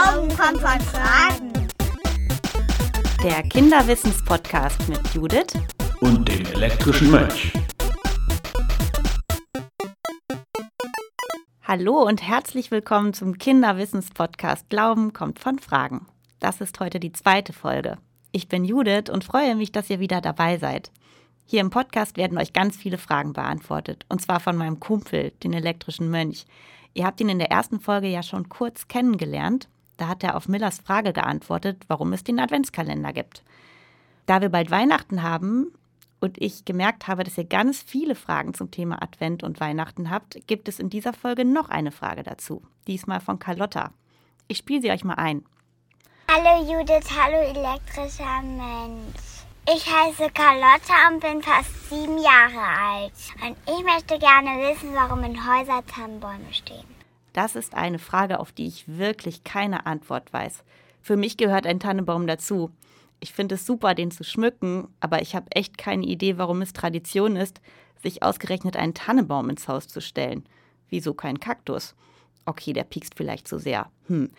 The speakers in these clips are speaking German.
Glauben kommt von Fragen. Der Kinderwissenspodcast mit Judith und dem elektrischen Mönch. Hallo und herzlich willkommen zum Kinderwissenspodcast Glauben kommt von Fragen. Das ist heute die zweite Folge. Ich bin Judith und freue mich, dass ihr wieder dabei seid. Hier im Podcast werden euch ganz viele Fragen beantwortet, und zwar von meinem Kumpel, den elektrischen Mönch. Ihr habt ihn in der ersten Folge ja schon kurz kennengelernt. Da hat er auf Millers Frage geantwortet, warum es den Adventskalender gibt. Da wir bald Weihnachten haben und ich gemerkt habe, dass ihr ganz viele Fragen zum Thema Advent und Weihnachten habt, gibt es in dieser Folge noch eine Frage dazu. Diesmal von Carlotta. Ich spiele sie euch mal ein. Hallo Judith, hallo elektrischer Mensch. Ich heiße Carlotta und bin fast sieben Jahre alt. Und ich möchte gerne wissen, warum in Häusern Tannenbäume stehen. Das ist eine Frage, auf die ich wirklich keine Antwort weiß. Für mich gehört ein Tannenbaum dazu. Ich finde es super, den zu schmücken, aber ich habe echt keine Idee, warum es Tradition ist, sich ausgerechnet einen Tannenbaum ins Haus zu stellen. Wieso kein Kaktus? Okay, der piekst vielleicht zu sehr. Hm.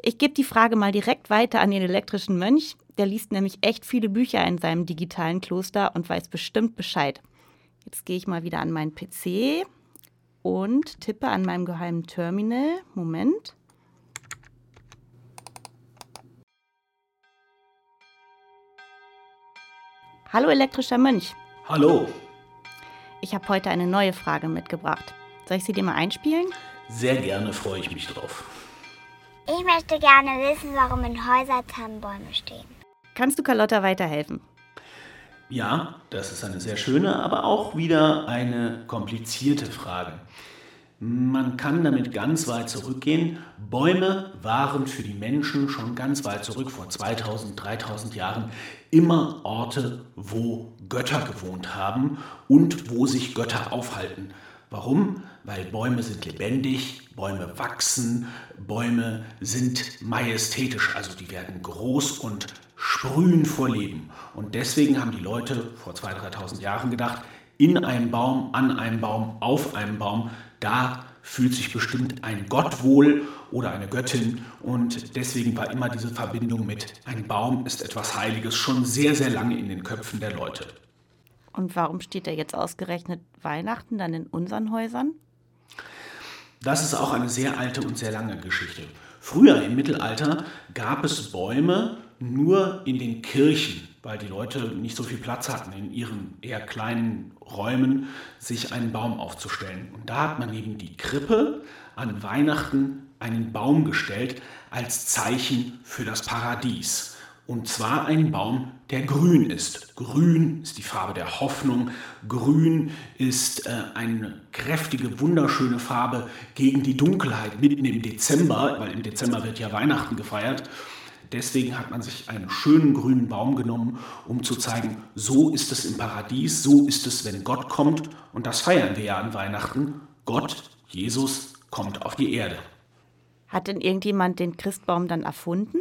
Ich gebe die Frage mal direkt weiter an den elektrischen Mönch. Der liest nämlich echt viele Bücher in seinem digitalen Kloster und weiß bestimmt Bescheid. Jetzt gehe ich mal wieder an meinen PC und tippe an meinem geheimen Terminal. Moment. Hallo elektrischer Mönch. Hallo. Ich habe heute eine neue Frage mitgebracht. Soll ich sie dir mal einspielen? Sehr gerne freue ich mich drauf. Ich möchte gerne wissen, warum in Häusern Tannenbäume stehen. Kannst du Carlotta weiterhelfen? Ja, das ist eine sehr schöne, aber auch wieder eine komplizierte Frage. Man kann damit ganz weit zurückgehen. Bäume waren für die Menschen schon ganz weit zurück, vor 2000, 3000 Jahren, immer Orte, wo Götter gewohnt haben und wo sich Götter aufhalten. Warum? Weil Bäume sind lebendig, Bäume wachsen, Bäume sind majestätisch, also die werden groß und sprühen vor Leben. Und deswegen haben die Leute vor 2.000, 3.000 Jahren gedacht, in einem Baum, an einem Baum, auf einem Baum, da fühlt sich bestimmt ein Gott wohl oder eine Göttin. Und deswegen war immer diese Verbindung mit, ein Baum ist etwas Heiliges schon sehr, sehr lange in den Köpfen der Leute. Und warum steht da jetzt ausgerechnet Weihnachten dann in unseren Häusern? Das ist auch eine sehr alte und sehr lange Geschichte. Früher im Mittelalter gab es Bäume nur in den Kirchen, weil die Leute nicht so viel Platz hatten, in ihren eher kleinen Räumen sich einen Baum aufzustellen. Und da hat man eben die Krippe an Weihnachten einen Baum gestellt als Zeichen für das Paradies. Und zwar ein Baum, der grün ist. Grün ist die Farbe der Hoffnung. Grün ist äh, eine kräftige, wunderschöne Farbe gegen die Dunkelheit mitten im Dezember, weil im Dezember wird ja Weihnachten gefeiert. Deswegen hat man sich einen schönen grünen Baum genommen, um zu zeigen, so ist es im Paradies, so ist es, wenn Gott kommt. Und das feiern wir ja an Weihnachten. Gott, Jesus, kommt auf die Erde. Hat denn irgendjemand den Christbaum dann erfunden?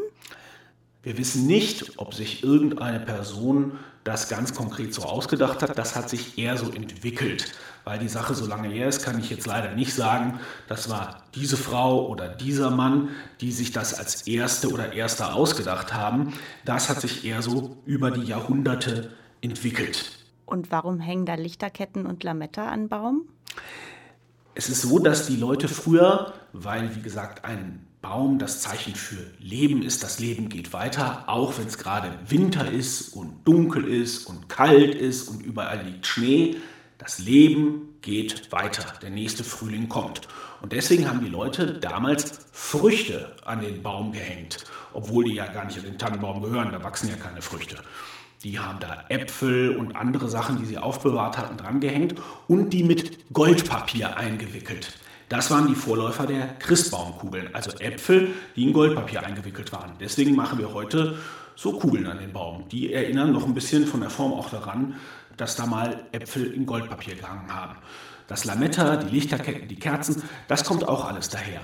Wir wissen nicht, ob sich irgendeine Person das ganz konkret so ausgedacht hat. Das hat sich eher so entwickelt. Weil die Sache so lange her ist, kann ich jetzt leider nicht sagen, das war diese Frau oder dieser Mann, die sich das als erste oder erster ausgedacht haben. Das hat sich eher so über die Jahrhunderte entwickelt. Und warum hängen da Lichterketten und Lametta an Baum? Es ist so, dass die Leute früher, weil wie gesagt ein Baum das Zeichen für Leben ist. Das Leben geht weiter, auch wenn es gerade Winter ist und dunkel ist und kalt ist und überall liegt Schnee. Das Leben geht weiter. Der nächste Frühling kommt. Und deswegen haben die Leute damals Früchte an den Baum gehängt, obwohl die ja gar nicht an den Tannenbaum gehören, da wachsen ja keine Früchte. Die haben da Äpfel und andere Sachen, die sie aufbewahrt hatten, dran gehängt und die mit Goldpapier eingewickelt. Das waren die Vorläufer der Christbaumkugeln, also Äpfel, die in Goldpapier eingewickelt waren. Deswegen machen wir heute so Kugeln an den Baum. Die erinnern noch ein bisschen von der Form auch daran, dass da mal Äpfel in Goldpapier gehangen haben. Das Lametta, die Lichterketten, die Kerzen, das kommt auch alles daher.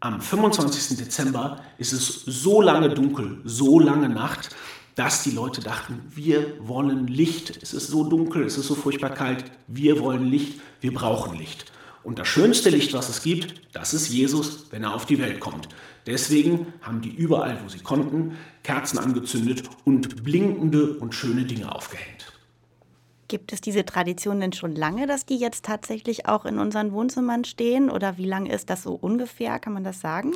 Am 25. Dezember ist es so lange dunkel, so lange Nacht, dass die Leute dachten, wir wollen Licht. Es ist so dunkel, es ist so furchtbar kalt, wir wollen Licht, wir brauchen Licht. Und das schönste Licht, was es gibt, das ist Jesus, wenn er auf die Welt kommt. Deswegen haben die überall, wo sie konnten, Kerzen angezündet und blinkende und schöne Dinge aufgehängt. Gibt es diese Tradition denn schon lange, dass die jetzt tatsächlich auch in unseren Wohnzimmern stehen? Oder wie lange ist das so ungefähr? Kann man das sagen?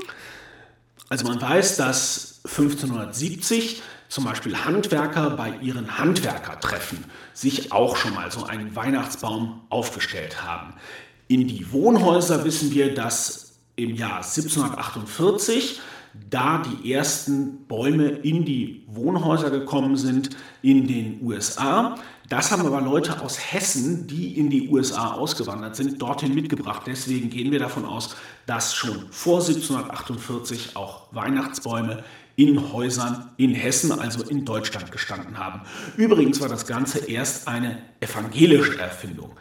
Also man weiß, dass 1570 zum Beispiel Handwerker bei ihren Handwerkertreffen sich auch schon mal so einen Weihnachtsbaum aufgestellt haben. In die Wohnhäuser wissen wir, dass im Jahr 1748 da die ersten Bäume in die Wohnhäuser gekommen sind in den USA. Das haben aber Leute aus Hessen, die in die USA ausgewandert sind, dorthin mitgebracht. Deswegen gehen wir davon aus, dass schon vor 1748 auch Weihnachtsbäume in Häusern in Hessen, also in Deutschland, gestanden haben. Übrigens war das Ganze erst eine evangelische Erfindung.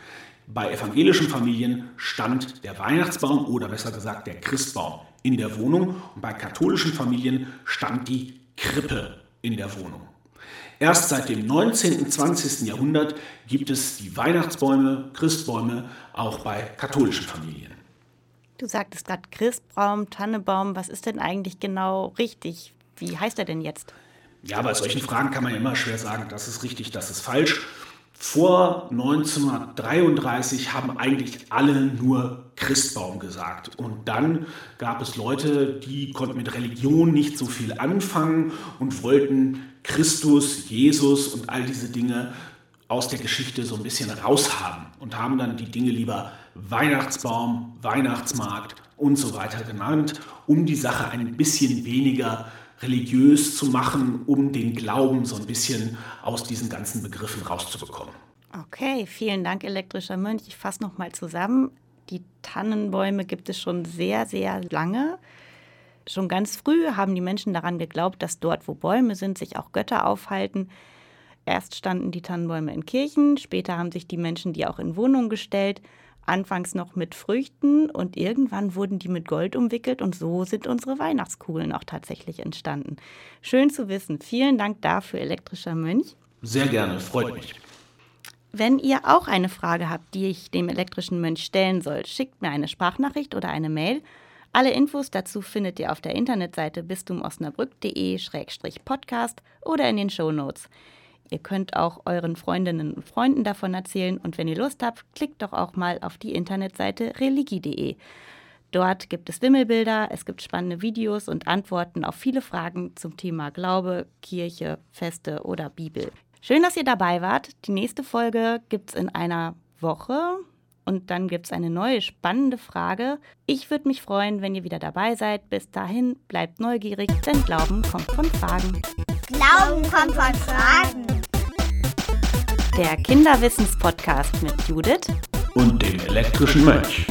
Bei evangelischen Familien stand der Weihnachtsbaum oder besser gesagt der Christbaum in der Wohnung und bei katholischen Familien stand die Krippe in der Wohnung. Erst seit dem 19. und 20. Jahrhundert gibt es die Weihnachtsbäume, Christbäume auch bei katholischen Familien. Du sagtest gerade Christbaum, Tannebaum. Was ist denn eigentlich genau richtig? Wie heißt er denn jetzt? Ja, bei solchen Fragen kann man ja immer schwer sagen, das ist richtig, das ist falsch. Vor 1933 haben eigentlich alle nur Christbaum gesagt. Und dann gab es Leute, die konnten mit Religion nicht so viel anfangen und wollten Christus, Jesus und all diese Dinge aus der Geschichte so ein bisschen raushaben und haben dann die Dinge lieber Weihnachtsbaum, Weihnachtsmarkt und so weiter genannt, um die Sache ein bisschen weniger religiös zu machen, um den Glauben so ein bisschen aus diesen ganzen Begriffen rauszubekommen. Okay, vielen Dank, elektrischer Mönch. Ich fasse nochmal zusammen. Die Tannenbäume gibt es schon sehr, sehr lange. Schon ganz früh haben die Menschen daran geglaubt, dass dort, wo Bäume sind, sich auch Götter aufhalten. Erst standen die Tannenbäume in Kirchen, später haben sich die Menschen die auch in Wohnungen gestellt anfangs noch mit Früchten und irgendwann wurden die mit Gold umwickelt und so sind unsere Weihnachtskugeln auch tatsächlich entstanden. Schön zu wissen. Vielen Dank dafür, elektrischer Mönch. Sehr gerne, freut mich. Wenn ihr auch eine Frage habt, die ich dem elektrischen Mönch stellen soll, schickt mir eine Sprachnachricht oder eine Mail. Alle Infos dazu findet ihr auf der Internetseite bistumosnabrück.de-podcast oder in den Show Notes. Ihr könnt auch euren Freundinnen und Freunden davon erzählen und wenn ihr Lust habt, klickt doch auch mal auf die Internetseite religi.de. Dort gibt es Wimmelbilder, es gibt spannende Videos und Antworten auf viele Fragen zum Thema Glaube, Kirche, Feste oder Bibel. Schön, dass ihr dabei wart. Die nächste Folge gibt es in einer Woche und dann gibt es eine neue spannende Frage. Ich würde mich freuen, wenn ihr wieder dabei seid. Bis dahin bleibt neugierig, denn Glauben kommt von Fragen. Glauben kommt von Fragen. Der Kinderwissens-Podcast mit Judith und dem elektrischen Mönch.